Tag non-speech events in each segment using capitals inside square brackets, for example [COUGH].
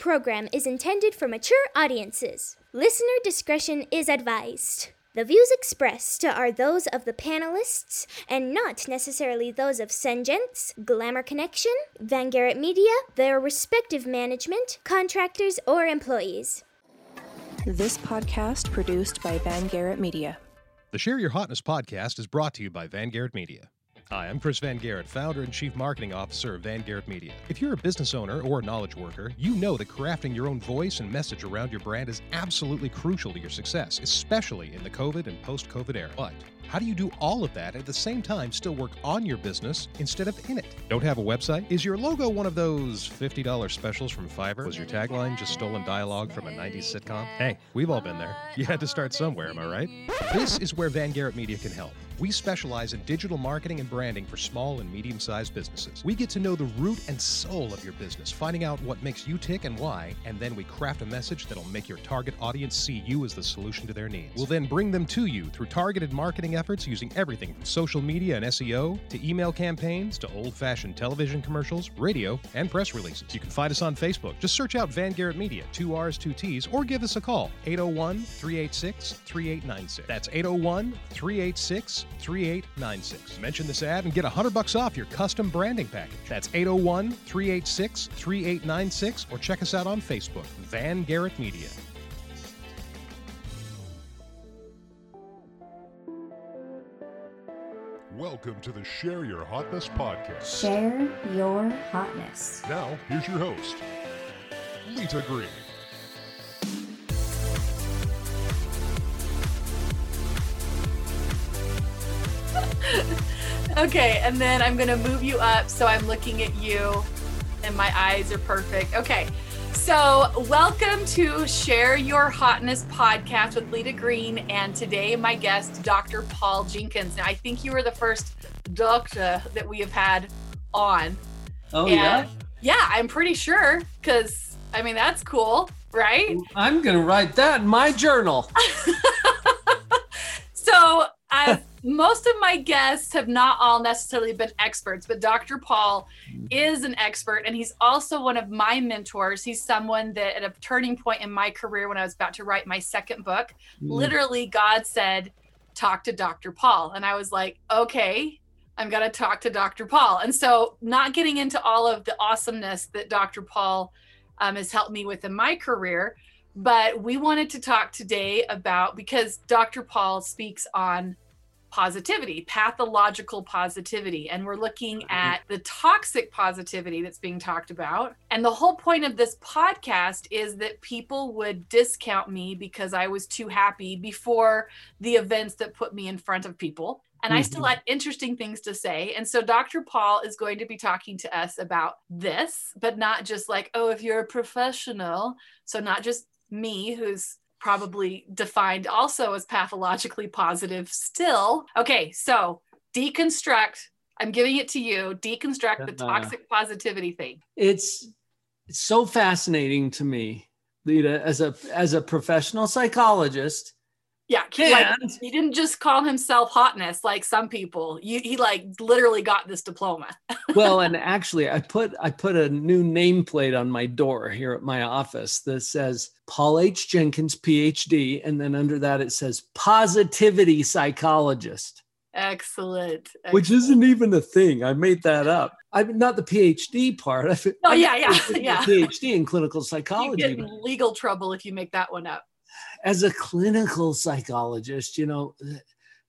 program is intended for mature audiences. Listener discretion is advised. The views expressed are those of the panelists and not necessarily those of Sengents, Glamour Connection, Van Garrett Media, their respective management, contractors, or employees. This podcast produced by Van Garrett Media. The Share Your Hotness podcast is brought to you by Van Garrett Media. Hi, I'm Chris Van Garrett, founder and chief marketing officer of Van Garrett Media. If you're a business owner or a knowledge worker, you know that crafting your own voice and message around your brand is absolutely crucial to your success, especially in the COVID and post COVID era. But how do you do all of that at the same time still work on your business instead of in it? Don't have a website? Is your logo one of those $50 specials from Fiverr? Was your tagline just stolen dialogue from a 90s sitcom? Hey, we've all been there. You had to start somewhere, am I right? This is where Van Garrett Media can help. We specialize in digital marketing and branding for small and medium sized businesses. We get to know the root and soul of your business, finding out what makes you tick and why, and then we craft a message that'll make your target audience see you as the solution to their needs. We'll then bring them to you through targeted marketing efforts using everything from social media and SEO to email campaigns to old fashioned television commercials, radio, and press releases. You can find us on Facebook. Just search out Van Garrett Media, two R's, two T's, or give us a call 801 386 3896. That's 801 386 3896. Mention this ad and get 100 bucks off your custom branding package. That's 801 386 3896 or check us out on Facebook, Van Garrett Media. Welcome to the Share Your Hotness podcast. Share your hotness. Now, here's your host, Lita Green. Okay, and then I'm gonna move you up so I'm looking at you and my eyes are perfect. Okay, so welcome to Share Your Hotness podcast with Lita Green, and today my guest, Dr. Paul Jenkins. Now, I think you were the first doctor that we have had on. Oh And- yeah, Yeah, I'm pretty sure, because I mean, that's cool, right? I'm gonna write that in my journal. [LAUGHS] So, most of my guests have not all necessarily been experts, but Dr. Paul is an expert, and he's also one of my mentors. He's someone that, at a turning point in my career, when I was about to write my second book, literally, God said, Talk to Dr. Paul. And I was like, Okay, I'm going to talk to Dr. Paul. And so, not getting into all of the awesomeness that Dr. Paul um, has helped me with in my career, but we wanted to talk today about because Dr. Paul speaks on positivity, pathological positivity, and we're looking at the toxic positivity that's being talked about. And the whole point of this podcast is that people would discount me because I was too happy before the events that put me in front of people. And I still Mhm. had interesting things to say. And so Dr. Paul is going to be talking to us about this, but not just like, oh, if you're a professional. So, not just me, who's probably defined also as pathologically positive still. Okay, so deconstruct. I'm giving it to you. Deconstruct the Uh, toxic positivity thing. It's it's so fascinating to me, Lita, as a as a professional psychologist. Yeah, like, he didn't just call himself hotness like some people. You, he like literally got this diploma. [LAUGHS] well, and actually, I put I put a new nameplate on my door here at my office that says Paul H. Jenkins, PhD, and then under that it says positivity psychologist. Excellent. which isn't even a thing. I made that up. I'm not the PhD part. I, Oh, yeah, yeah, [LAUGHS] yeah. PhD in clinical psychology. you get in legal trouble if you make that one up. As a clinical psychologist, you know,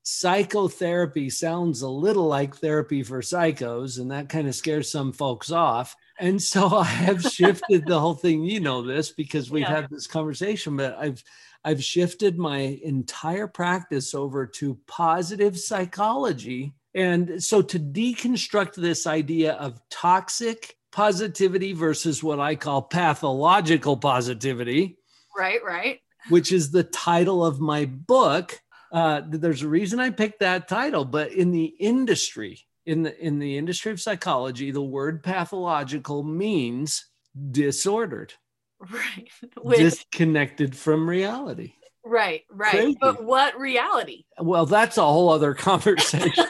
psychotherapy sounds a little like therapy for psychos, and that kind of scares some folks off. And so [LAUGHS] I have shifted the whole thing. You know this because we've Yeah. had this conversation, but I've I've shifted my entire practice over to positive psychology. And so to deconstruct this idea of toxic positivity versus what I call pathological positivity, Right, right. Which is the title of my book. Uh, there's a reason I picked that title, but in the industry, in the in the industry of psychology, the word pathological means disordered, Right. [LAUGHS] With, disconnected from reality. right, right. Crazy. But what reality? Well, that's a whole other conversation. [LAUGHS]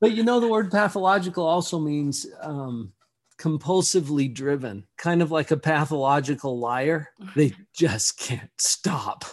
but you know, the word pathological also means um, compulsively driven, kind of like a pathological liar. They [LAUGHS] just can't stop.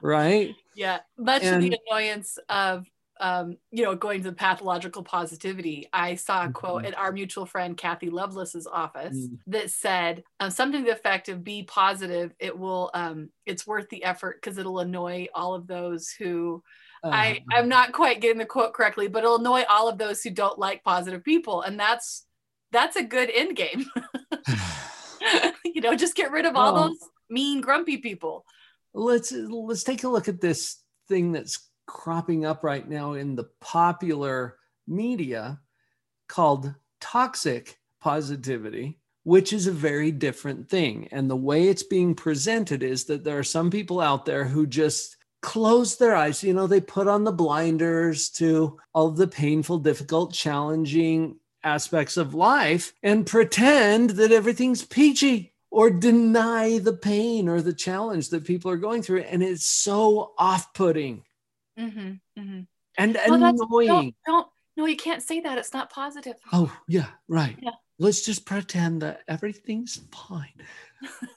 right? Yeah, much And- to the annoyance of um, you know going to the pathological positivity. I saw a quote Mhm. at our mutual friend Kathy Lovelace's office Mm. that said um, something to the effect of "Be positive. It will. Um, it's worth the effort because it'll annoy all of those who." I Uh, I'm not quite getting the quote correctly, but it'll annoy all of those who don't like positive people, and that's that's a good end game. [LAUGHS] [SIGHS] you know, just get rid of all Well- those mean, grumpy people. let's let's take a look at this thing that's cropping up right now in the popular media called toxic positivity which is a very different thing and the way it's being presented is that there are some people out there who just close their eyes you know they put on the blinders to all the painful difficult challenging aspects of life and pretend that everything's peachy or deny the pain or the challenge that people are going through. And it's so off putting Mm-hmm, mm-hmm. and Well, annoying. Don't, don't, no, you can't say that. It's not positive. Oh, yeah, right. Yeah. Let's just pretend that everything's fine. [LAUGHS]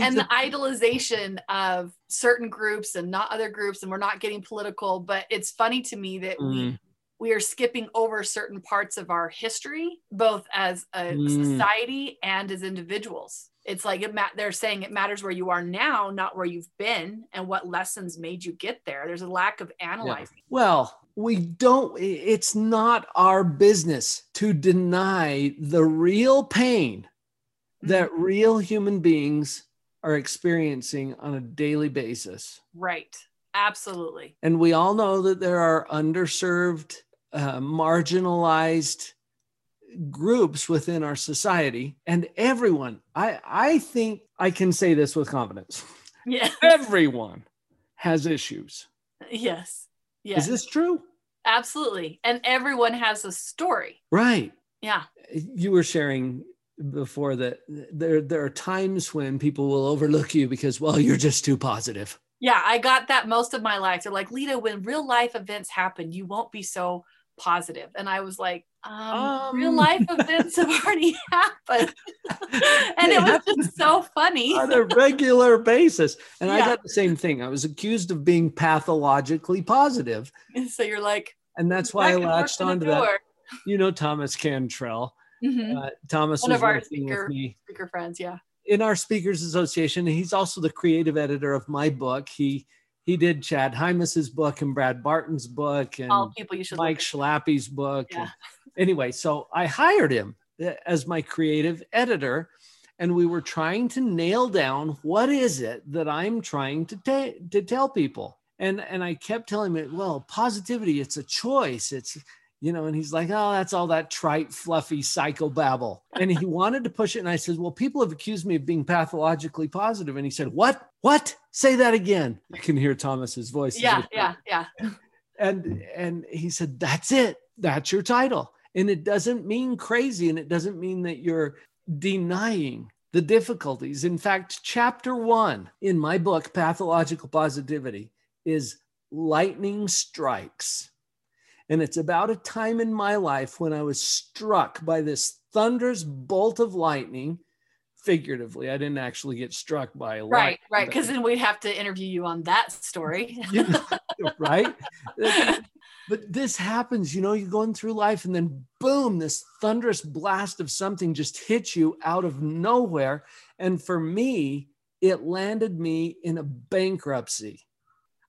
And the- idolization of certain groups and not other groups, and we're not getting political, but it's funny to me that Mm. we are skipping over certain parts of our history, both as a Mm. society and as individuals. It's like it ma- they're saying it matters where you are now, not where you've been, and what lessons made you get there. There's a lack of analyzing. Well, we don't, it's not our business to deny the real pain that Mm-hmm. real human beings are experiencing on a daily basis. Right. Absolutely. And we all know that there are underserved, uh, marginalized groups within our society. And everyone, I, I think I can say this with confidence [LAUGHS] Yeah. [LAUGHS] everyone has issues. yes. Yes. Is this true? Absolutely. And everyone has a story. Right. Yeah. You were sharing before that there, there are times when people will overlook you because, well, you're just too positive. Yeah. I got that most of my life. They're like, Lita, when real life events happen, you won't be so positive. And I was like, um, real Um. life events have [LAUGHS] already happened. [LAUGHS] and it was just so funny. [LAUGHS] on a regular basis. And I got the same thing. I was accused of being pathologically positive, And so you're like, And that's why I back and forth latched onto that. You know Thomas Cantrell. Mhm. Uh, Thomas One was of our speaker- with me Speaker friends. Yeah. in our Speakers Association. He's also the creative editor of my book. He he did Chad Hymas's book and Brad Barton's book and All people you should Mike Schlappi's book. Yeah. Anyway, so I hired him uh, as my creative editor, and we were trying to nail down what is it that I'm trying to ta- to tell people. And and I kept telling him, well, positivity, it's a choice. It's you know, and he's like, oh, that's all that trite, fluffy psychobabble. And he [LAUGHS] wanted to push it. And I said, well, people have accused me of being pathologically positive. And he said, what? What? Say that again. I can hear Thomas's voice. Yeah. Yeah. Yeah. [LAUGHS] and and he said that's it that's your title and it doesn't mean crazy and it doesn't mean that you're denying the difficulties in fact chapter 1 in my book pathological positivity is lightning strikes and it's about a time in my life when i was struck by this thunderous bolt of lightning figuratively i didn't actually get struck by a Right. lightning, Right. but- Because then we'd have to interview you on that story. [LAUGHS] right? [LAUGHS] but this happens, you know, you're going through life and then boom, this thunderous blast of something just hits you out of nowhere. And for me, it landed me in a bankruptcy.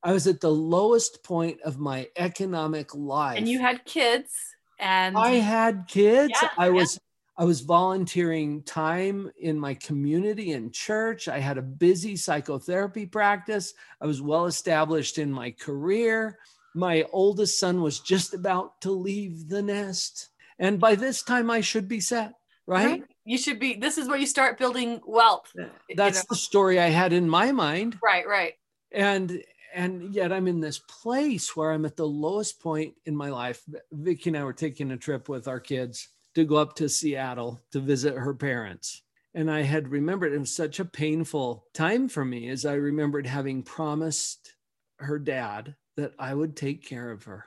I was at the lowest point of my economic life. and you had kids and I had kids. Yeah, I was I was volunteering time in my community and church. I had a busy psychotherapy practice. I was well established in my career. My oldest son was just about to leave the nest. And by this time I should be set, right? Right. you should be this is where you start building wealth. you That's know. the story I had in my mind. Right, right. and and yet i'm in this place where i'm at the lowest point in my life vicky and i were taking a trip with our kids to go up to seattle to visit her parents and i had remembered it was such a painful time for me as i remembered having promised her dad that i would take care of her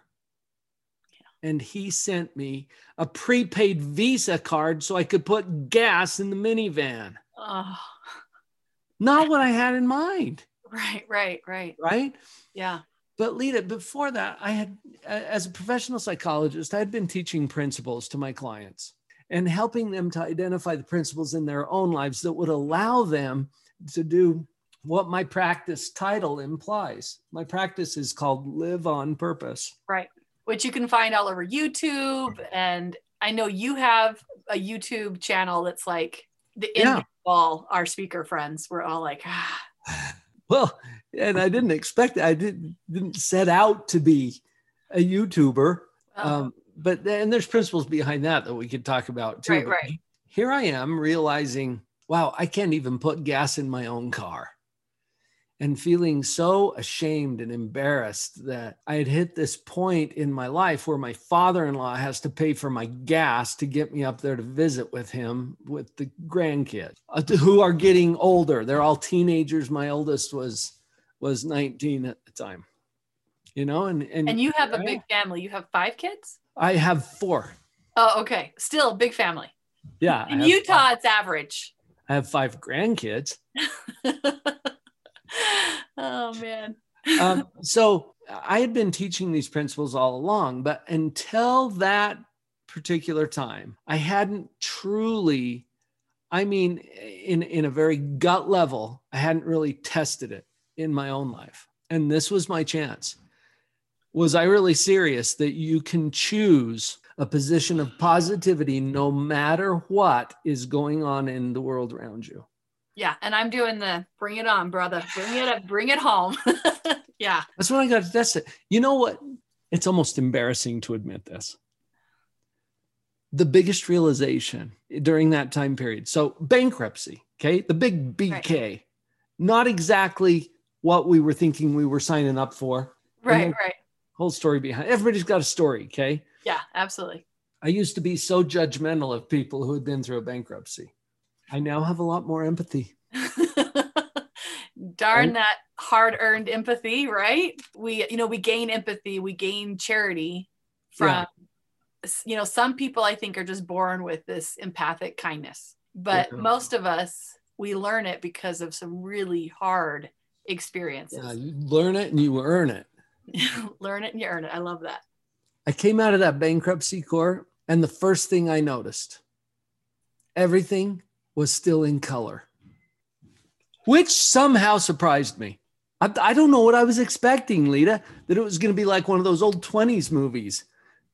and he sent me a prepaid Visa card so I could put gas in the minivan. Oh, Not what I had in mind, [LAUGHS] right, right, right. right? Yeah. But Lita, before that, I had, as a professional psychologist, I had been teaching principles to my clients and helping them to identify the principles in their own lives that would allow them to do what my practice title implies. My practice is called Live on Purpose. Right. Which you can find all over YouTube. And I know you have a YouTube channel that's like the Yeah. envy of all our speaker friends. We're all like, ah, [SIGHS] [LAUGHS] Well, and I didn't expect it. I didn't didn't set out to be a YouTuber. Um, but and there's principles behind that that we could talk about too. Right, right. Here I am realizing, wow, I can't even put gas in my own car. And feeling so ashamed and embarrassed that I had hit this point in my life where my father in law has to pay for my gas to get me up there to visit with him with the grandkids uh, who are getting older. They're all teenagers. My oldest was was 19 at the time. You know, and and, and you have a big family. You have five kids? I have four. Oh, okay. Still a big family. Yeah. In Utah, it's average. I have five grandkids. [LAUGHS] [LAUGHS] oh, man. Um, [LAUGHS] so I had been teaching these principles all along, but until that particular time, I hadn't truly, I mean, in, in a very gut level, I hadn't really tested it in my own life. And this was my chance. Was I really serious that you can choose a position of positivity no matter what is going on in the world around you? Yeah. And I'm doing the bring it on, brother. Bring it up. Bring it home. [LAUGHS] yeah. That's when I got That's it. You know what? It's almost embarrassing to admit this. The biggest realization during that time period. So, bankruptcy, okay, the big BK, not exactly what we were thinking we were signing up for. Right. Right. Whole story behind everybody's got a story, okay? Yeah. Absolutely. I used to be so judgmental of people who had been through a bankruptcy. I now have a lot more empathy. [LAUGHS] Darn Right. that hard earned empathy, right? We, you know, we gain empathy, we gain charity from, Yeah. you know, some people I think are just born with this empathic kindness, but Yeah. most of us, we learn it because of some really hard experiences. Yeah, you learn it and you earn it. [LAUGHS] learn it and you earn it. I love that. I came out of that bankruptcy court, and the first thing I noticed, everything was still in color, which somehow surprised me. I, I don't know what I was expecting, Lita, that it was going to be like one of those old 20s movies,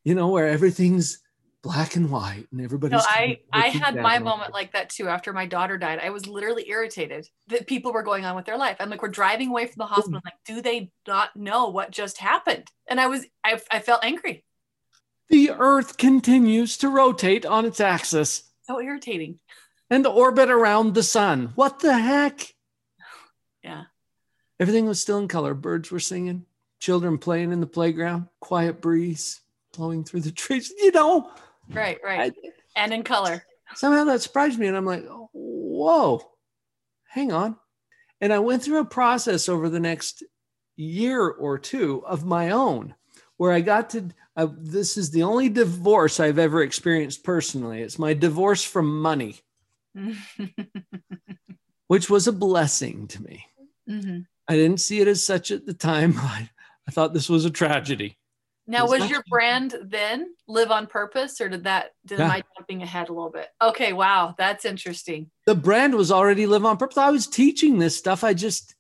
you know, where everything's black and white and everybody's. No, I I had my moment like that too after my daughter died. I was literally irritated that people were going on with their life. I'm like, we're driving away from the oh. hospital. I'm like, do they not know what just happened? And I was I, I felt angry. The earth continues to rotate on its axis So irritating. And the orbit around the sun. What the heck? Yeah. Everything was still in color. Birds were singing, children playing in the playground, quiet breeze blowing through the [LAUGHS] trees. You know, Right, right. I, and in color. somehow that surprised me. And I'm like, whoa, hang on. And I went through a process over the next year or two of my own where I got to. Uh, this is the only divorce I've ever experienced personally. It's my divorce from money, [LAUGHS] which was a blessing to me. Mhm. I didn't see it as such at the time. [LAUGHS] I, I thought this was a tragedy. Now, It's was your brand then live on purpose, or did that did Yeah. I jumping ahead a little bit? Okay, wow, that's interesting. The brand was already live on purpose. I was teaching this stuff. I just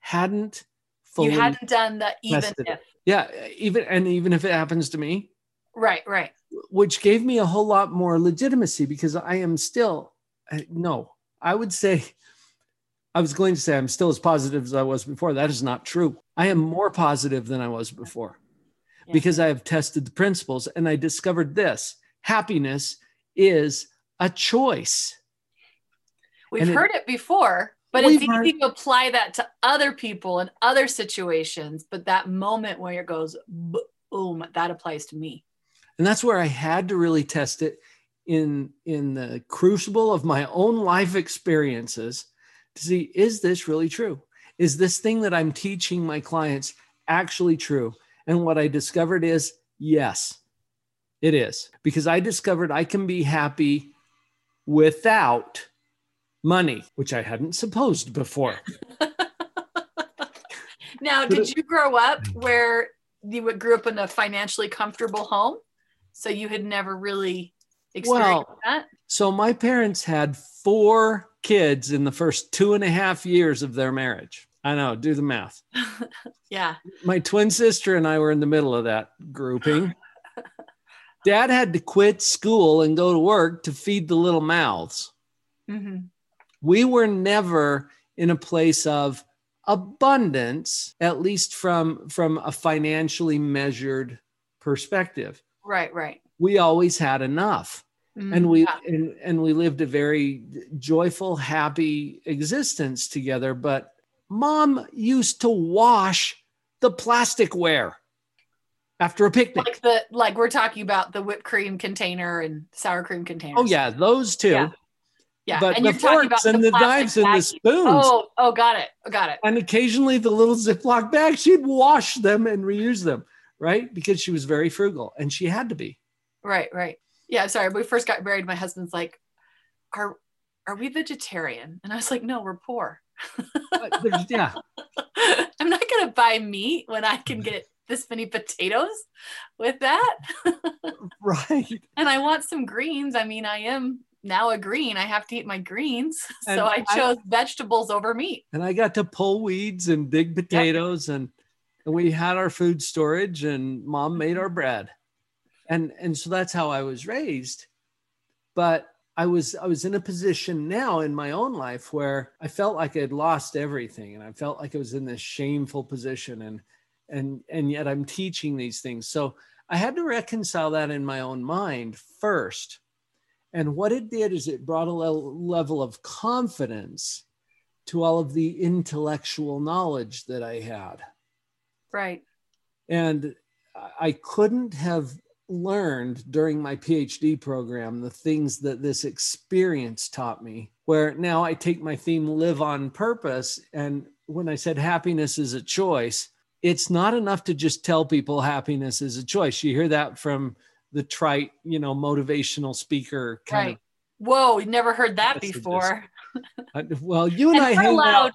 hadn't fully. you hadn't done the even if. yeah, even and even if it happens to me, Right, right. which gave me a whole lot more legitimacy because I am still Uh, no. I would say I was going to say I'm still as positive as I was before. That is not true. I am more positive than I was before Yeah. because I have tested the principles and I discovered this happiness is a choice. We've And heard it before, but it's easy heard- to apply that to other people and other situations. But that moment where it goes boom, that applies to me. And that's where I had to really test it in in the crucible of my own life experiences to see is this really true? Is this thing that I'm teaching my clients actually true? And what I discovered is yes. It is because I discovered I can be happy without money, which I hadn't supposed before. [LAUGHS] Now, did you grow up where you grew up in a financially comfortable home? So you had never really Well, that? So my parents had four kids in the first two and a half years of their marriage. I know, do the math. [LAUGHS] Yeah. My twin sister and I were in the middle of that grouping. Dad had to quit school and go to work to feed the little mouths. hmm We were never in a place of abundance, at least from, from a financially measured perspective. Right, right. We always had enough. Mhm. and we Yeah. and, and we lived a very joyful happy existence together but mom used to wash the plasticware after a picnic like the like we're talking about the whipped cream container and sour cream container. oh yeah those two Yeah. Yeah. but and the you're forks about and the, plastic knives and the spoons Oh, oh, got it. Got it. and occasionally the little ziploc bags she'd wash them and reuse them right because she was very frugal and she had to be Right, right. Yeah, sorry. When we first got married, my husband's like, Are are we vegetarian? And I was like, No, we're poor. But yeah [LAUGHS] I'm not gonna buy meat when I can get this many potatoes with that. [LAUGHS] right and I want some greens. I mean, I am now a green. I have to eat my greens. [LAUGHS] And so I I- chose vegetables over meat. and I got to pull weeds and dig potatoes and and we had our food storage and mom made mm-hmm. our bread. And and so that's how I was raised. But I was I was in a position now in my own life where I felt like I'd lost everything and I felt like I was in this shameful position and and and yet I'm teaching these things. So I had to reconcile that in my own mind first. And what it did is it brought a level of confidence to all of the intellectual knowledge that I had. Right. And I- I couldn't have learned during my PhD program the things that this experience taught me. Where now I take my theme live on purpose. And when I said happiness is a choice, it's not enough to just tell people happiness is a choice. You hear that from the trite, you know, motivational speaker kind Right. Whoa, we never heard that before. Well, you and, And I we're hang allowed out.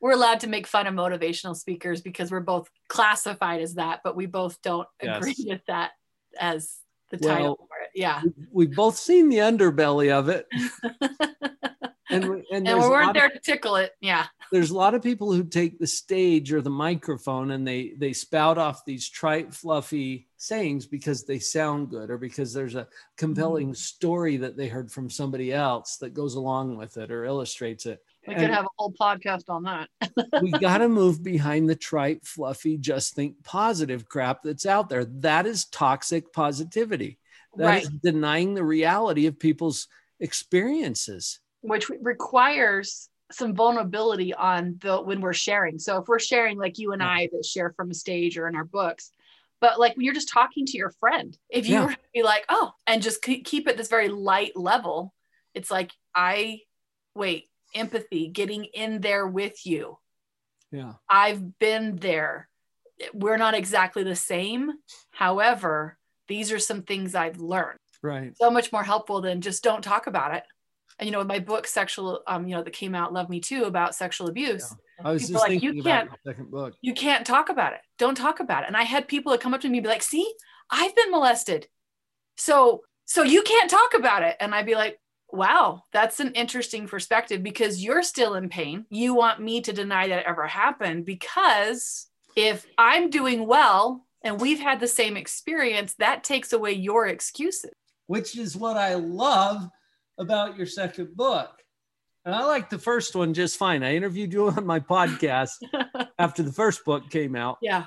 we're allowed to make fun of motivational speakers because we're both classified as that, but we both don't agree [LAUGHS] with that as the Well, title for it. Yeah. We've both seen the underbelly of it. [LAUGHS] And, we- and, and we weren't lot of- there to tickle it. Yeah. there's a lot of people who take the stage or the microphone and they they spout off these trite fluffy sayings because they sound good or because there's a compelling mm. story that they heard from somebody else that goes along with it or illustrates it We could have a whole podcast on that. [LAUGHS] we got to move behind the trite fluffy just think positive crap that's out there that is toxic positivity That is right. denying the reality of people's experiences Which requires some vulnerability on the when we're sharing. So if we're sharing like you and Yeah. I that share from a stage or in our books, but like when you're just talking to your friend, if you Yeah. were to be like, oh, and just keep it this very light level, it's like I wait, empathy, getting in there with you. yeah I've been there. We're not exactly the same. However, these are some things I've learned. right So much more helpful than just don't talk about it. And you know, my book, sexual, um, you know, that came out, Love Me Too, about sexual abuse. i was just like, thinking about can't- second book You can't talk about it. Don't talk about it. And I had people that come up to me and be like, see, I've been molested. So, so you can't talk about it. And I'd be like, wow, that's an interesting perspective because you're still in pain. You want me to deny that it ever happened because if I'm doing well and we've had the same experience, that takes away your excuses. which is what I love about your second book. And I like the first one just fine. I interviewed you [LAUGHS] on my podcast [LAUGHS] after the first book came out, Yeah.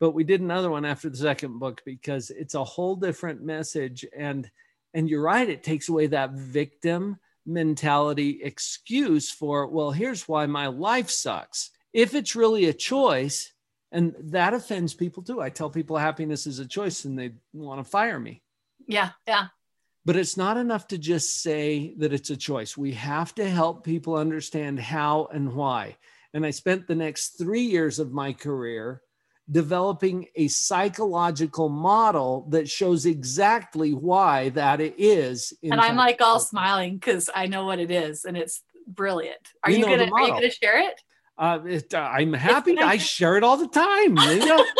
but we did another one after the second book because it's a whole different message and and you're right it takes away that victim mentality excuse for well here's why my life sucks. If it's really a choice and that offends people too. I tell people happiness is a choice and they want to fire me. Yeah. Yeah. But it's not enough to just say that it's a choice. We have to help people understand how and why. And I spent the next three years of my career developing a psychological model that shows exactly why that it is. and I'm like all smiling because I know what it is, and it's brilliant. Are You you, know gonna Are you gonna share it? Uh, it, uh, I'm happy. nice. I share it all the time. Linda. [LAUGHS]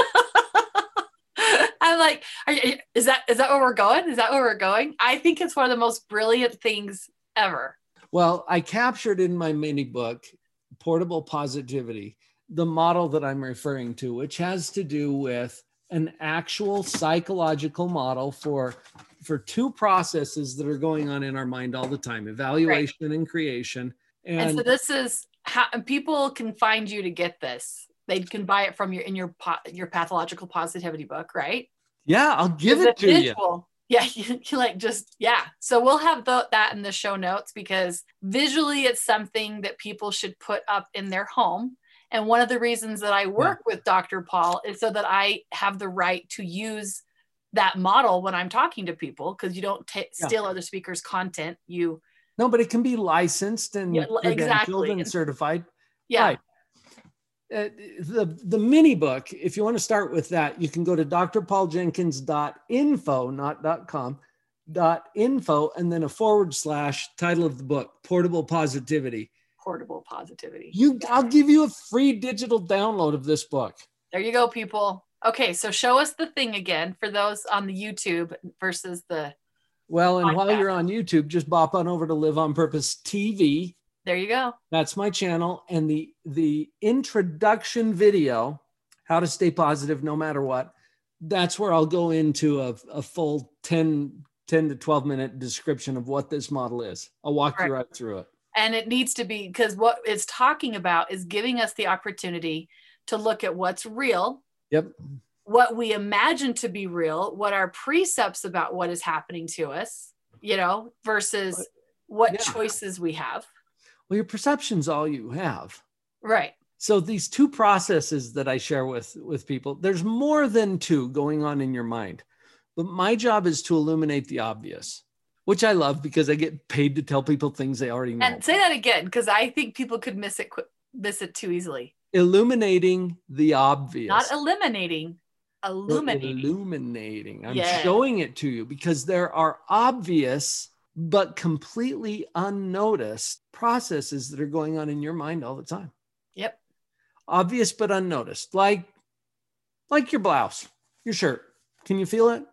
I'm like, are you, is that is that where we're going? Is that where we're going? I think it's one of the most brilliant things ever. well, I captured in my mini book, Portable Positivity, the model that I'm referring to, which has to do with an actual psychological model for for two processes that are going on in our mind all the time evaluation and creation And, and so this is how people can find you to get this. They can buy it from your in your your pathological positivity book, right? yeah i'll give it to you visual. Yeah, [LAUGHS] you, you like just yeah. So we'll have the, that in the show notes because visually it's something that people should put up in their home. And one of the reasons that I work with Dr. Paul is so that I have the right to use that model when I'm talking to people because you don't ta Yeah. steal other speakers' content. You no but it can be licensed and Yeah, exactly. and certified yeah Right. Uh, the the mini book, if you want to start with that, you can go to drpauljenkins.info, not .com, dot .info, and then a forward slash title of the book, Portable Positivity. Portable positivity. You, I'll give you a free digital download of this book. There you go, people. Okay, so show us the thing again for those on the YouTube versus the. Well, and while you're on YouTube, just bop on over to Live on Purpose TV. There you go. That's my channel, and the the introduction video, how to stay positive no matter what. That's where I'll go into a, a full 10, 10 to 12 minute description of what this model is. I'll walk you Right. right through it. And it needs to be because what it's talking about is giving us the opportunity to look at what's real Yep. what we imagine to be real what our precepts about what is happening to us you know versus what Yeah. choices we have Well, your perception's all you have. right So these two processes that I share with with people, there's more than two going on in your mind. But my job is to illuminate the obvious, which I love because I get paid to tell people things they already know. and say that again because i think people could miss it miss it too easily illuminating the obvious. not eliminating illuminating illuminating. I'm Yeah. showing it to you because there are obvious but completely unnoticed processes that are going on in your mind all the time. yep Obvious but unnoticed. Like like your blouse, your shirt. Can you feel it?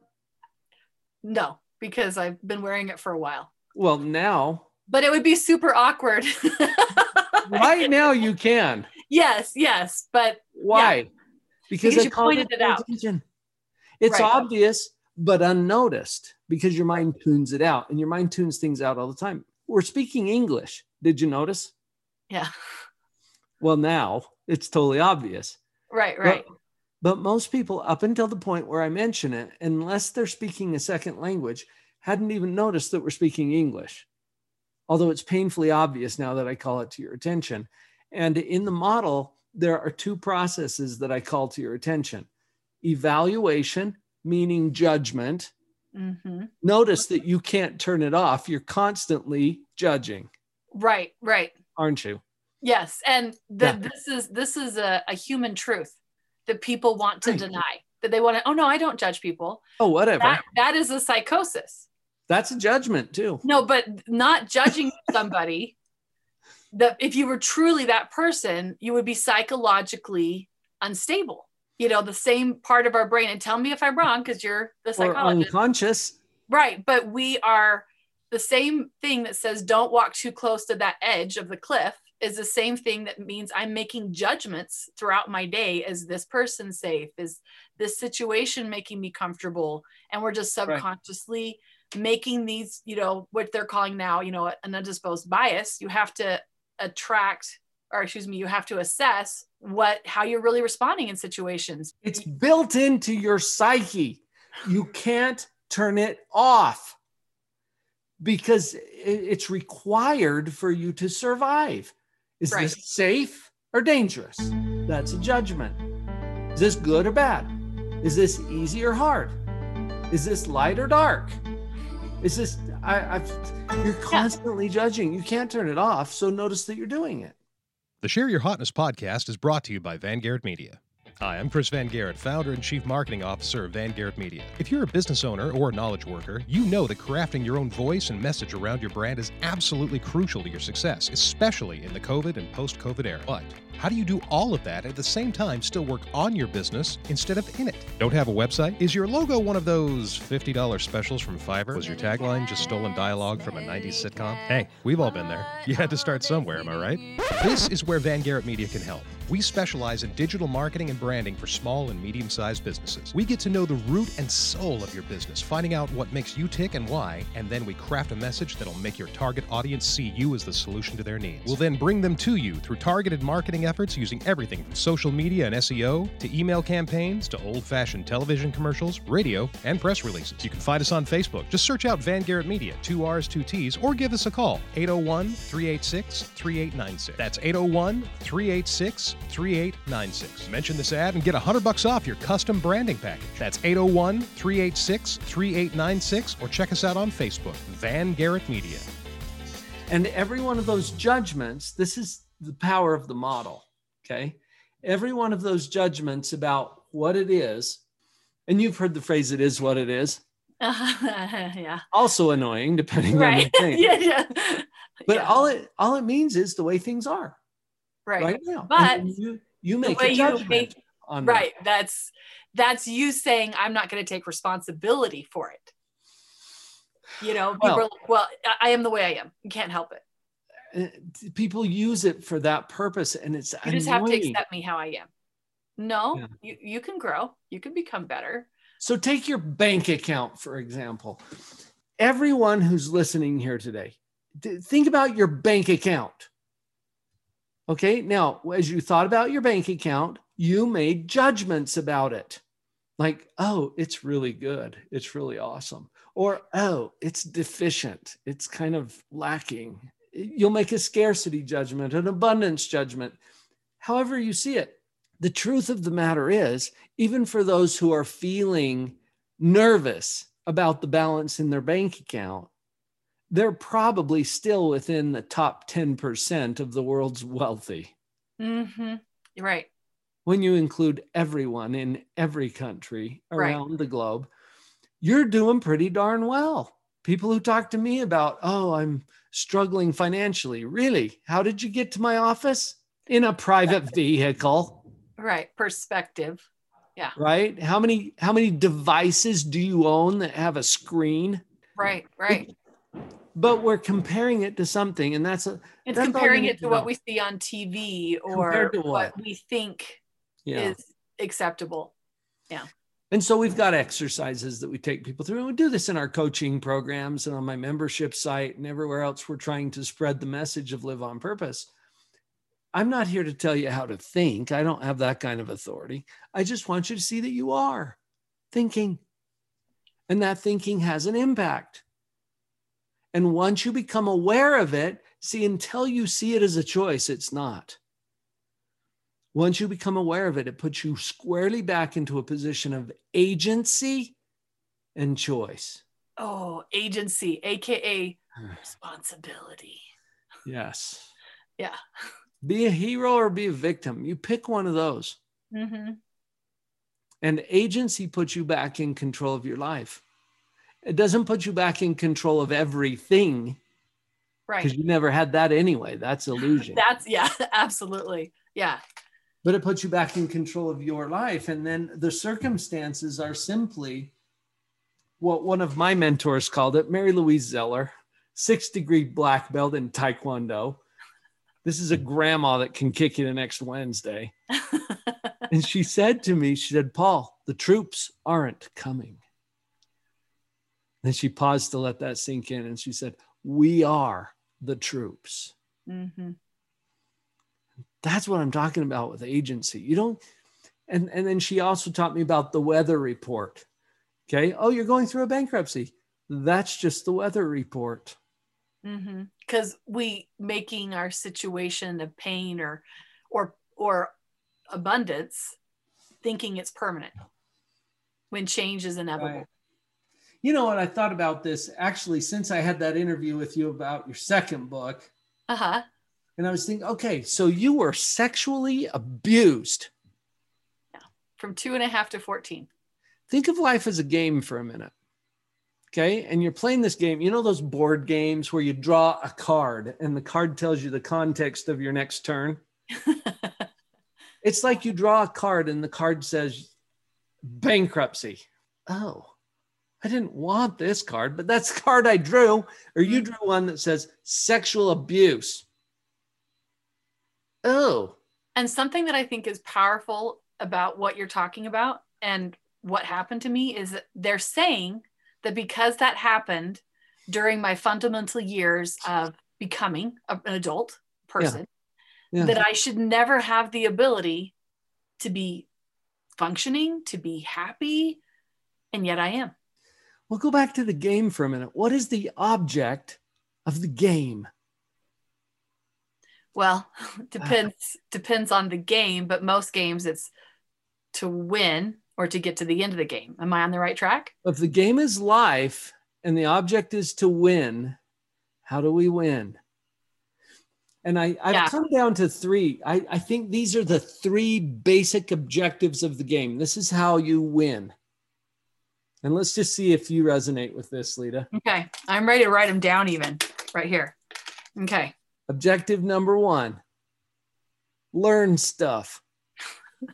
no because i've been wearing it for a while Well, now, but it would be super awkward [LAUGHS] right now you can. yes yes but Why? Because, Because I you pointed it out. attention. It's Right. obvious but unnoticed because your mind tunes it out and your mind tunes things out all the time. We're speaking English. Did you notice? yeah Well, now it's totally obvious. right right But, but most people, up until the point where I mention it, unless they're speaking a second language, hadn't even noticed that we're speaking English. Although it's painfully obvious now that I call it to your attention. And in the model, there are two processes that I call to your attention evaluation, meaning judgment. hmm Notice that you can't turn it off. You're constantly judging, right right aren't you? yes and the, Yeah. this is this is a, a human truth that people want to Right. deny that they want to oh no i don't judge people Oh, whatever. that, that is a psychosis That's a judgment too. no but not judging [LAUGHS] somebody that if you were truly that person you would be psychologically unstable you know the same part of our brain and tell me if i'm wrong because you're the Or psychologist unconscious. Right, but we are the same thing that says don't walk too close to that edge of the cliff is the same thing that means I'm making judgments throughout my day. Is this person safe? Is this situation making me comfortable? And we're just Right. subconsciously making these, you know, what they're calling now, you know, an undisposed bias. You have to attract, or excuse me, you have to assess what how you're really responding in situations. It's built into your psyche. You can't turn it off because it's required for you to survive. Is Right. this safe or dangerous? That's a judgment. Is this good or bad? Is this easy or hard? Is this light or dark? Is this I, I've you're constantly judging. You can't turn it off. So notice that you're doing it. The Share Your Hotness podcast is brought to you by Van Garrett Media. Hi, I'm Chris Van Garrett, founder and chief marketing officer of Van Garrett Media. If you're a business owner or a knowledge worker, you know that crafting your own voice and message around your brand is absolutely crucial to your success, especially in the COVID and post COVID era. But how do you do all of that at the same time still work on your business instead of in it? Don't have a website? Is your logo one of those $50 specials from Fiverr? Was your tagline just stolen dialogue from a 90s sitcom? Hey, we've all been there. You had to start somewhere, am I right? This is where Van Garrett Media can help. We specialize in digital marketing and branding for small and medium sized businesses. We get to know the root and soul of your business, finding out what makes you tick and why, and then we craft a message that'll make your target audience see you as the solution to their needs. We'll then bring them to you through targeted marketing efforts using everything from social media and SEO to email campaigns to old fashioned television commercials, radio, and press releases. You can find us on Facebook. Just search out Van Garrett Media, two R's, two T's, or give us a call, 801 386 3896. That's 801 386 3896. Mention this ad and get 100 bucks off your custom branding package. That's 801 386 3896, or check us out on Facebook, Van Garrett Media. And every one of those judgments, this is the power of the model. Okay. Every one of those judgments about what it is, and you've heard the phrase, it is what it is. [LAUGHS] yeah. Also annoying, depending on the thing. [LAUGHS] yeah, yeah. But Yeah. all it all it means is the way things are right. right, now. But And you you make a judgment make- on that. Right. That's that's you saying I'm not going to take responsibility for it. You know, people Well- are like, well, I- am the way I am. You can't help it. Uh, People use it for that purpose, and it's You just have to accept me how I am. No, Yeah. you, you can grow. You can become better. So take your bank account, for example. Everyone who's listening here today, th- think about your bank account. Okay. Now, as you thought about your bank account, you made judgments about it. Like, oh, it's really good. It's really awesome. Or, oh, it's deficient. It's kind of lacking. You'll make a scarcity judgment, an abundance judgment, however you see it. The truth of the matter is, even for those who are feeling nervous about the balance in their bank account, they're probably still within the top 10% of the world's wealthy Mm-hmm. Right. when you include everyone in every country Right. around the globe, you're doing pretty darn well. People who talk to me about, oh, I'm struggling financially. Really? How did you get to my office? In a private [LAUGHS] vehicle, Right. Perspective. Yeah. Right? How many how many devices do you own that have a screen? Right. Right. But we're comparing it to something, and that's a It's That's comparing it to what we see on TV or what? what? we think yeah. is acceptable. Yeah. And so we've got exercises that we take people through. And we do this in our coaching programs and on my membership site and everywhere else. We're trying to spread the message of live on purpose. I'm not here to tell you how to think. I don't have that kind of authority. I just want you to see that you are thinking. And that thinking has an impact. And once you become aware of it, see, until you see it as a choice, it's not. Once you become aware of it, it puts you squarely back into a position of agency and choice. Oh, agency, aka [SIGHS] responsibility. Yes. Yeah. Be a hero or be a victim. You pick one of those. Mm-hmm. And agency puts you back in control of your life. It doesn't put you back in control of everything Right. because you never had that anyway. That's illusion. [LAUGHS] That's yeah, [LAUGHS] absolutely. Yeah. but it puts you back in control of your life. And then the circumstances are simply what one of my mentors called it, Mary Louise Zeller, six degree black belt in Taekwondo. This is a grandma that can kick you the next Wednesday. [LAUGHS] And she said to me, she said, Paul, the troops aren't coming. Then she paused to let that sink in and she said, We are the troops. mm-hmm. That's what I'm talking about with agency. You don't, and, and then she also taught me about the weather report. Okay. Oh, you're going through a bankruptcy. That's just the weather report. Mm-hmm. Because we making our situation of pain or or or abundance, thinking it's permanent when change is inevitable. Right. You know what? I thought about this actually since I had that interview with you about your second book. Uh-huh. And I was thinking, okay, so you were sexually abused. Yeah. from two and a half to 14. Think of life as a game for a minute. Okay. And you're playing this game. You know those board games where you draw a card and the card tells you the context of your next turn? [LAUGHS] it's like you draw a card and the card says bankruptcy. Oh, I didn't want this card, but that's the card I drew. Or you mm. drew one that says sexual abuse. Oh, And something that I think is powerful about what you're talking about and what happened to me is that they're saying that because that happened during my fundamental years of becoming an adult person, yeah. that I should never have the ability to be functioning, to be happy, and yet I am. We'll go back to the game for a minute. What is the object of the game? Well, [LAUGHS] depends depends on the game, but most games it's to win or to get to the end of the game. Am I on the right track? If the game is life and the object is to win, how do we win? And I, I've Yeah. come down to three. I, I think these are the three basic objectives of the game. This is how you win. And let's just see if you resonate with this, Lita. Okay, I'm ready to write them down even right here. Okay. Objective number one learn stuff. [LAUGHS]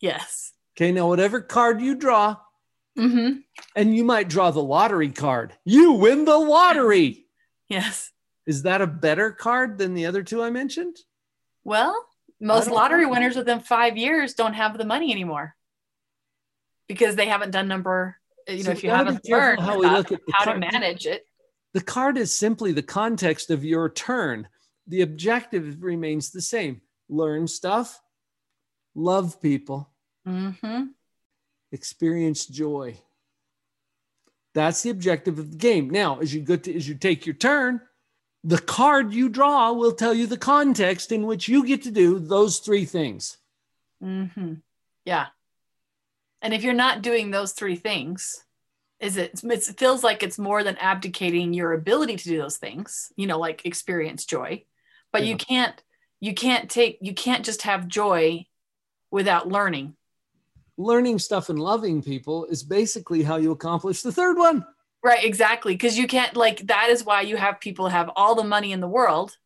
Yes. Okay, now whatever card you draw, Mm-hmm. and you might draw the lottery card, you win the lottery. [LAUGHS] Yes. Is that a better card than the other two I mentioned? Well, most lottery know. winners within five years don't have the money anymore because they haven't done number. You know, So if you haven't learned how we look at how to manage it. The card is simply the context of your turn. The objective remains the same learn stuff, love people, Mm-hmm. experience joy. That's the objective of the game. Now, as you go to, as you take your turn, the card you draw will tell you the context in which you get to do those three things. Mm-hmm. Yeah. And if you're not doing those three things, is it it feels like it's more than abdicating your ability to do those things, you know, like experience joy. But Yeah. you can't you can't take you can't just have joy without learning. Learning stuff and loving people is basically how you accomplish the third one. Right, exactly. Because you can't like that is why you have people have all the money in the world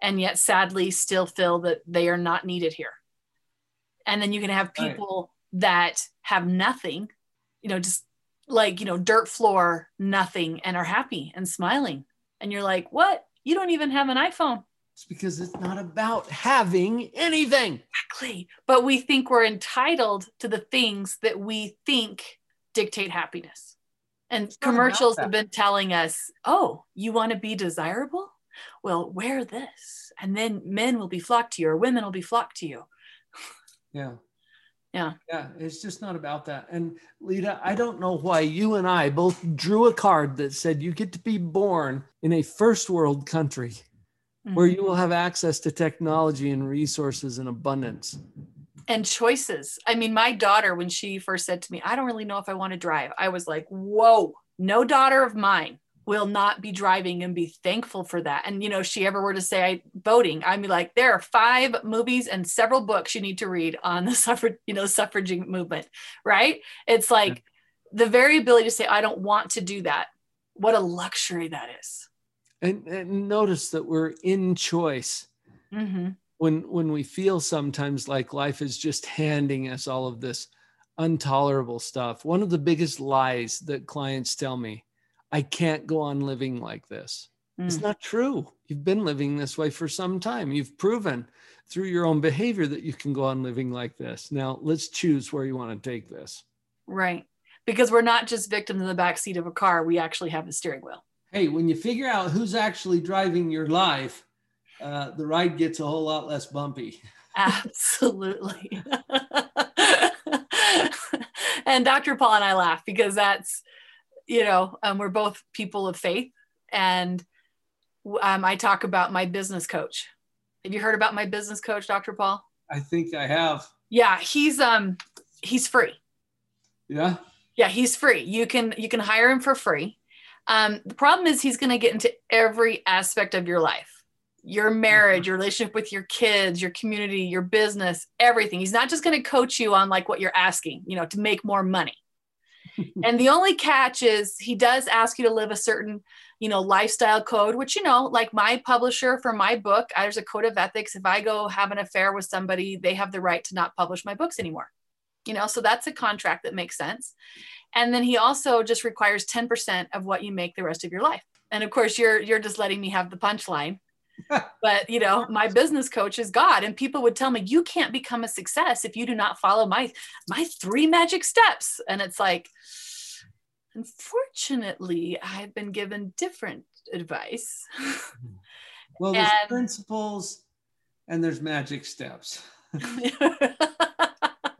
and yet sadly still feel that they are not needed here. And then you can have people that have nothing, you know, just like, you know, dirt floor, nothing, and are happy and smiling. And you're like, what? You don't even have an iPhone. It's because it's not about having anything. Exactly. But we think we're entitled to the things that we think dictate happiness. And about commercials have been telling us, oh, you want to be desirable? Well, wear this. And then men will be flocked to you or women will be flocked to you. Yeah. Yeah. Yeah. It's just not about that. And Lita, I don't know why you and I both drew a card that said you get to be born in a first world country where Mm-hmm. you will have access to technology and resources in abundance. and choices. I mean, my daughter, when she first said to me, I don't really know if I want to drive, I was like, whoa, no daughter of mine will not be driving and be thankful for that. And, you know, if she ever were to say I voting, I'd be like, there are five movies and several books you need to read on the [LAUGHS] suffrage, you know, suffraging movement, right? It's like the very ability to say, I don't want to do that. What a luxury that is. And, and notice that we're in choice. Mm-hmm. when when we feel sometimes like life is just handing us all of this intolerable stuff one of the biggest lies that clients tell me i can't go on living like this it's Mm. not true you've been living this way for some time you've proven through your own behavior that you can go on living like this now let's choose where you want to take this Right. Because we're not just victims in the back seat of a car, we actually have the steering wheel. hey when you figure out who's actually driving your life uh, the ride gets a whole lot less bumpy Absolutely. [LAUGHS] and Dr. Paul and I laugh because that's, you know, um, we're both people of faith. And um, I talk about my business coach. Have you heard about my business coach, Dr. Paul? i think i have Yeah, he's um he's free. yeah Yeah, he's free. You can you can hire him for free. Um, the problem is he's going to get into every aspect of your life. your marriage, your relationship with your kids, your community, your business, everything. He's not just going to coach you on like what you're asking, you know, to make more money. [LAUGHS] and the only catch is he does ask you to live a certain, you know, lifestyle code, which, you know, like my publisher for my book, there's a code of ethics. If I go have an affair with somebody, they have the right to not publish my books anymore. You know, so that's a contract that makes sense. And then he also just requires 10% of what you make the rest of your life. And of course, you're you're just letting me have the punchline but you know my business coach is god and people would tell me you can't become a success if you do not follow my my three magic steps. And it's like unfortunately i've been given different advice. [LAUGHS] Well there's And- principles and there's magic steps. [LAUGHS]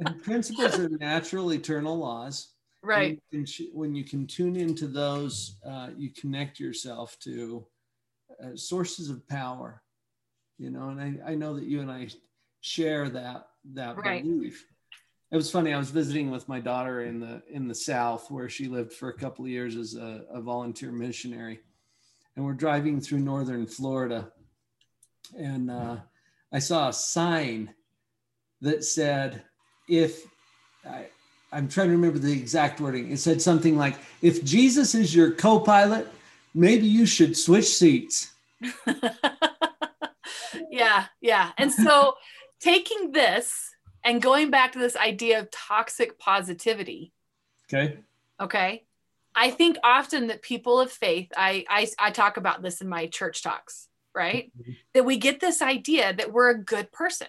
And principles are natural eternal laws. Right. when you can, when you can tune into those uh, you connect yourself to uh, sources of power you know and I, I know that you and i share that that Right. belief it was funny i was visiting with my daughter in the in the south where she lived for a couple of years as a, a volunteer missionary and we're driving through northern florida and uh, i saw a sign that said if I, I'm trying to remember the exact wording. It said something like, if Jesus is your co pilot, maybe you should switch seats. [LAUGHS] yeah yeah. And so taking this and going back to this idea of toxic positivity. Okay. okay. I think often that people of faith i i, I talk about this in my church talks right? Mhm. that we get this idea that we're a good person.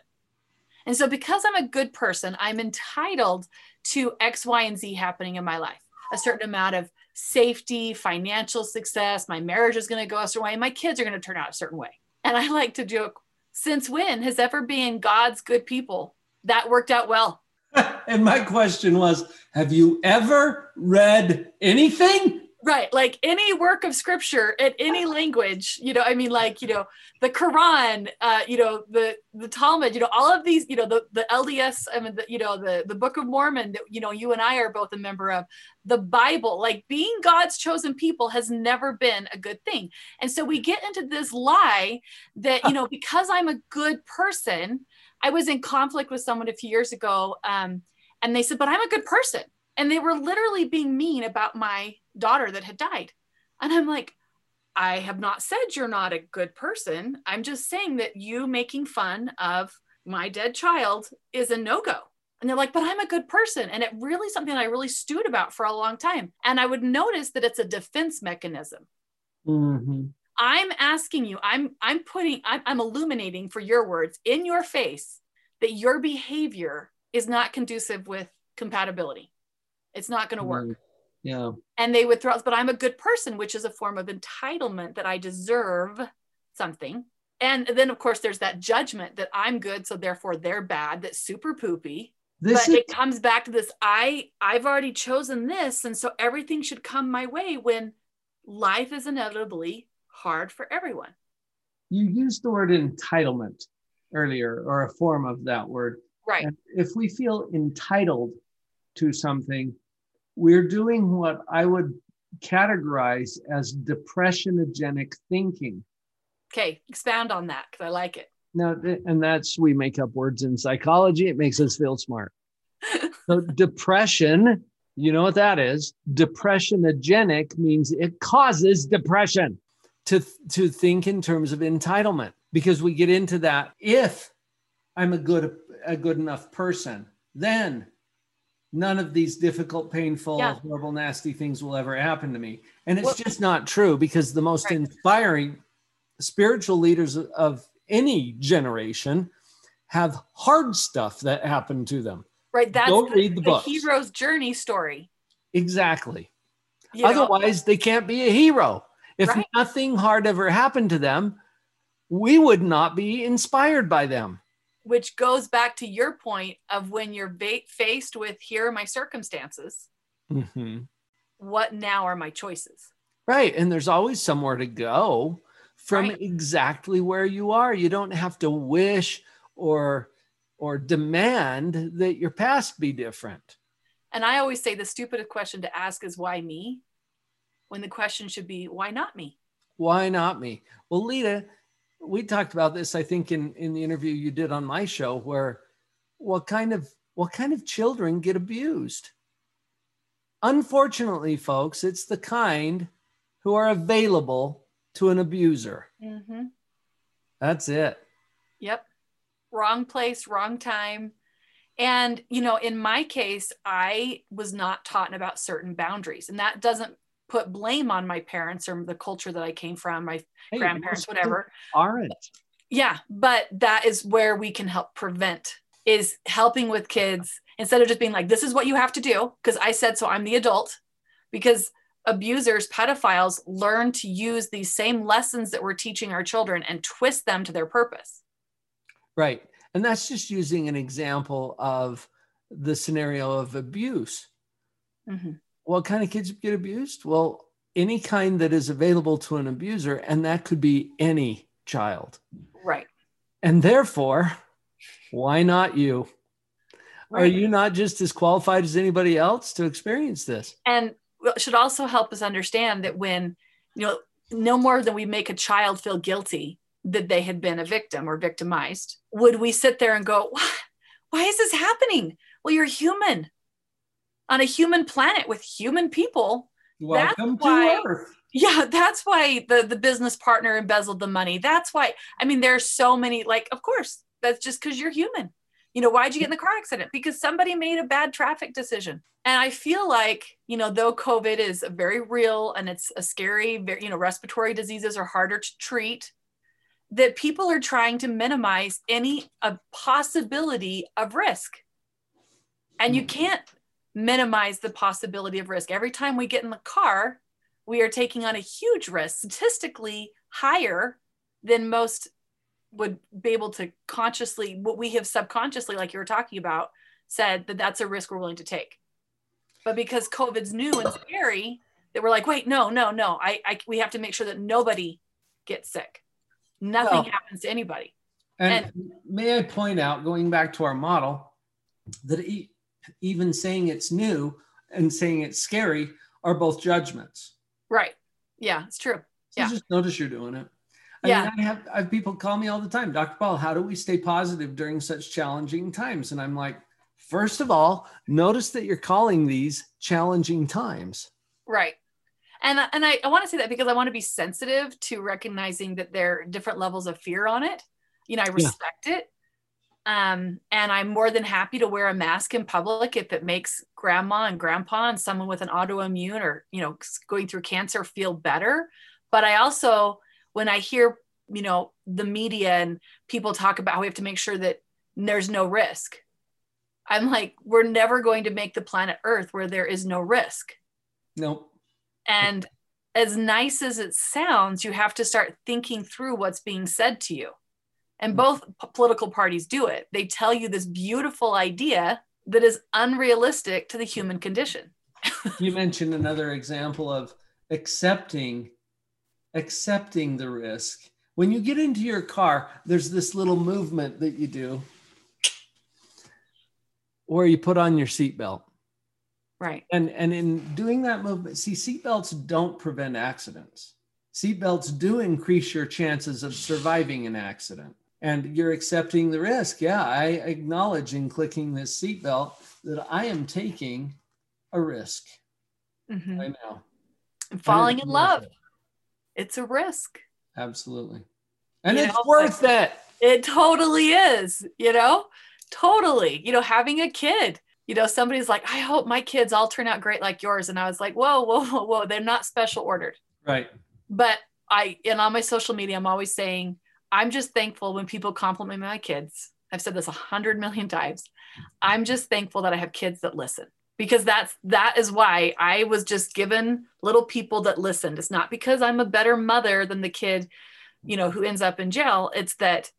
And so because i'm a good person i'm entitled to x y and z happening in my life a certain amount of safety financial success. My marriage is going to go a certain way. My kids are going to turn out a certain way. And i like to joke since when has ever being god's good people that worked out well? [LAUGHS] And my question was Have you ever read anything? Right like any work of scripture in any [LAUGHS] language you know i mean like you know the quran uh you know the the talmud you know all of these you know the the lds i mean the, you know the the book of mormon that you know you and i are both a member of the bible like being god's chosen people has never been a good thing. And so we get into this lie that you know [LAUGHS] because i'm a good person i was in conflict with someone a few years ago um and they said but i'm a good person and they were literally being mean about my daughter that had died. And I'm like, I have not said you're not a good person. I'm just saying that you making fun of my dead child is a no go. And they're like, but I'm a good person. And it really something I really stewed about for a long time. And I would notice that it's a defense mechanism. Mm-hmm. I'm asking you, I'm I'm putting, I'm, I'm illuminating for your words in your face that your behavior is not conducive with compatibility. It's not going to work mm, Yeah. and they would throw but i'm a good person which is a form of entitlement that i deserve something. And then of course there's that judgment that i'm good so therefore they're bad that's super poopy. This but is it comes back to this i i've already chosen this and so everything should come my way when life is inevitably hard for everyone. You used the word entitlement earlier, or a form of that word. right. And if we feel entitled to something, we're doing what I would categorize as depressionogenic thinking. okay expound on that because i like it th- and that's we make up words in psychology. It makes us feel smart. [LAUGHS] So depression, you know what that is? Depressionogenic means it causes depression. To to think in terms of entitlement, because we get into that. If I'm a good a good enough person, then none of these difficult, painful, Yeah. horrible, nasty things will ever happen to me. And it's Well- just not true because the most Right. inspiring spiritual leaders of any generation have hard stuff that happened to them. right that's Don't the, read the books. hero's journey story Exactly. you know? Otherwise, they can't be a hero. If Right. nothing hard ever happened to them, we would not be inspired by them. Which goes back to your point of when you're ba- faced with here are my circumstances Mhm. what now are my choices Right. And there's always somewhere to go from Right. exactly where you are. You don't have to wish or or demand that your past be different. and i always say the stupidest question to ask is why me when the question should be why not me Why not me? Well, Lita, we talked about this, I think, in in the interview you did on my show, where what kind of what kind of children get abused? Unfortunately, folks, it's the kind who are available to an abuser. Mm-hmm. That's it. Yep. Wrong place, wrong time. And, you know, in my case, I was not taught about certain boundaries. And that doesn't put blame on my parents or the culture that I came from, my Hey, grandparents, whatever. Aren't. Yeah. But that is where we can help prevent is helping with kids instead of just being like, this is what you have to do. Cause I said, so I'm the adult because abusers, pedophiles learn to use these same lessons that we're teaching our children and twist them to their purpose. Right. And that's just using an example of the scenario of abuse. Mhm. What kind of kids get abused? Well, any kind that is available to an abuser, and that could be any child. Right. And therefore, why not you? Are you not just as qualified as anybody else to experience this? and should also help us understand that when you know no more than we make a child feel guilty that they had been a victim or victimized would we sit there and go why is this happening well you're human on a human planet with human people Welcome why- to Earth. yeah [LAUGHS] that's why the the business partner embezzled the money. That's why i mean there's so many like of course that's just because you're human. You know why'd you get in the car accident? Because somebody made a bad traffic decision. And i feel like you know though covid is very real and it's a scary very, you know respiratory diseases are harder to treat that people are trying to minimize any uh, possibility of risk. And you can't minimize the possibility of risk. Every time we get in the car we are taking on a huge risk statistically higher than most would be able to consciously what we have subconsciously like you were talking about said that that's a risk we're willing to take. But because covid's new and scary that we're like wait no no no. I, I we have to make sure that nobody gets sick. Nothing Well- happens to anybody. And, may I point out, going back to our model, that even saying it's new and saying it's scary are both judgments. right yeah it's true So Yeah. just notice you're doing it. I Yeah. mean, I have, I have people call me all the time, Dr. Paul, how do we stay positive during such challenging times? And I'm like, first of all, notice that you're calling these challenging times. Right. And, and I, I want to say that because I want to be sensitive to recognizing that there are different levels of fear on it. You know, I respect it. Um, and I'm more than happy to wear a mask in public if it makes grandma and grandpa and someone with an autoimmune or, you know, going through cancer feel better. But I also, when I hear, you know, the media and people talk about how we have to make sure that there's no risk, I'm like, we're never going to make the planet Earth where there is no risk. Nope. And as nice as it sounds, you have to start thinking through what's being said to you. And mm. both p- political parties do it. They tell you this beautiful idea that is unrealistic to the human condition. [LAUGHS] You mentioned another example of accepting, accepting the risk. When you get into your car, there's this little movement that you do where you put on your seatbelt. Right. And and in doing that movement, see, seatbelts don't prevent accidents. Seatbelts do increase your chances of surviving an accident. And you're accepting the risk. Yeah, I acknowledge in clicking this seatbelt that I am taking a risk. Mhm. I know. And falling in love, it. it's a risk. Absolutely. And You it's know, worth it. It totally is, you know, totally. You know, having a kid, you know, somebody's like, I hope my kids all turn out great like yours. And I was like, whoa, whoa, whoa, whoa. They're not special ordered. Right. but I and on my social media, I'm always saying I'm just thankful when people compliment my kids. I've said this a hundred million times. I'm just thankful that I have kids that listen because that's that is why I was just given little people that listened. It's not because I'm a better mother than the kid, you know, who ends up in jail. It's that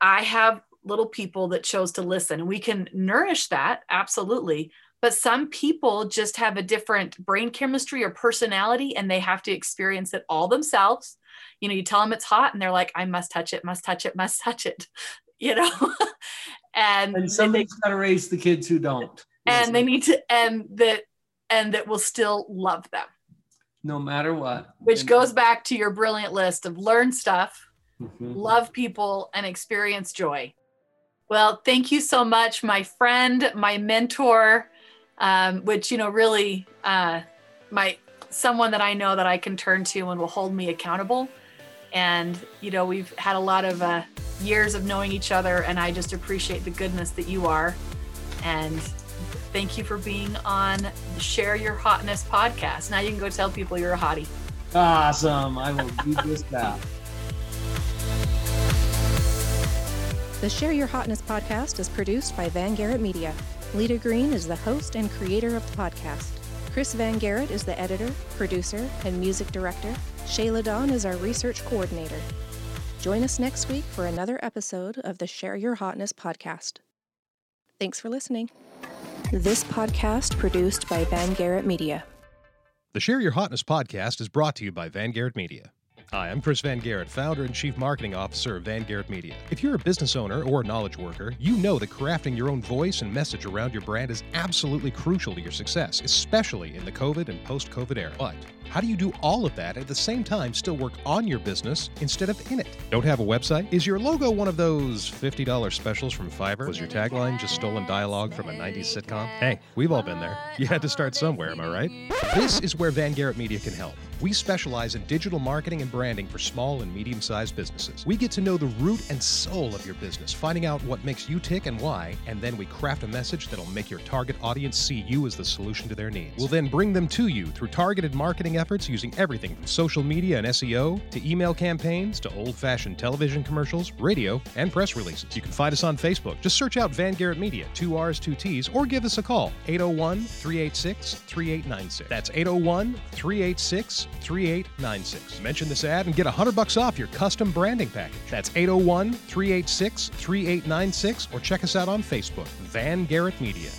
I have little people that chose to listen. And we can nourish that absolutely. But some people just have a different brain chemistry or personality and they have to experience it all themselves. You know, you tell them it's hot and they're like, I must touch it, must touch it, must touch it, [LAUGHS] you know? and And somebody's got to raise the kids who don't. and they need to, and that, and that will still love them, no matter what. which And- goes back to your brilliant list of learn stuff, Mhm. love people, and experience joy. Well, thank you so much, my friend, my mentor, um, which you know really uh, my someone that I know that I can turn to and will hold me accountable. And you know we've had a lot of uh, years of knowing each other, and I just appreciate the goodness that you are. And thank you for being on the Share Your Hotness podcast. Now you can go tell people you're a hottie. Awesome. I will do just that. The Share Your Hotness podcast is produced by Van Garrett Media. Lita Green is the host and creator of the podcast. Chris Van Garrett is the editor, producer, and music director. Shayla Dawn is our research coordinator. Join us next week for another episode of the Share Your Hotness podcast. Thanks for listening. This podcast produced by Van Garrett Media. The Share Your Hotness podcast is brought to you by Van Garrett Media. Hi, I'm Chris Van Garrett, founder and chief marketing officer of Van Garrett Media. If you're a business owner or a knowledge worker, you know that crafting your own voice and message around your brand is absolutely crucial to your success, especially in the COVID and post COVID era. But how do you do all of that at the same time still work on your business instead of in it? Don't have a website? Is your logo one of those $50 specials from Fiverr? Was your tagline just stolen dialogue from a 90s sitcom? Hey, we've all been there. You had to start somewhere, am I right? This is where Van Garrett Media can help. We specialize in digital marketing and branding for small and medium sized businesses. We get to know the root and soul of your business, finding out what makes you tick and why, and then we craft a message that'll make your target audience see you as the solution to their needs. We'll then bring them to you through targeted marketing efforts using everything from social media and SEO to email campaigns to old fashioned television commercials, radio, and press releases. You can find us on Facebook. Just search out Van Garrett Media, two R's, two T's, or give us a call, 801 386 3896. That's 801 386 3896. Mention this ad and get 100 bucks off your custom branding package. That's 801 386 3896, or check us out on Facebook, Van Garrett Media.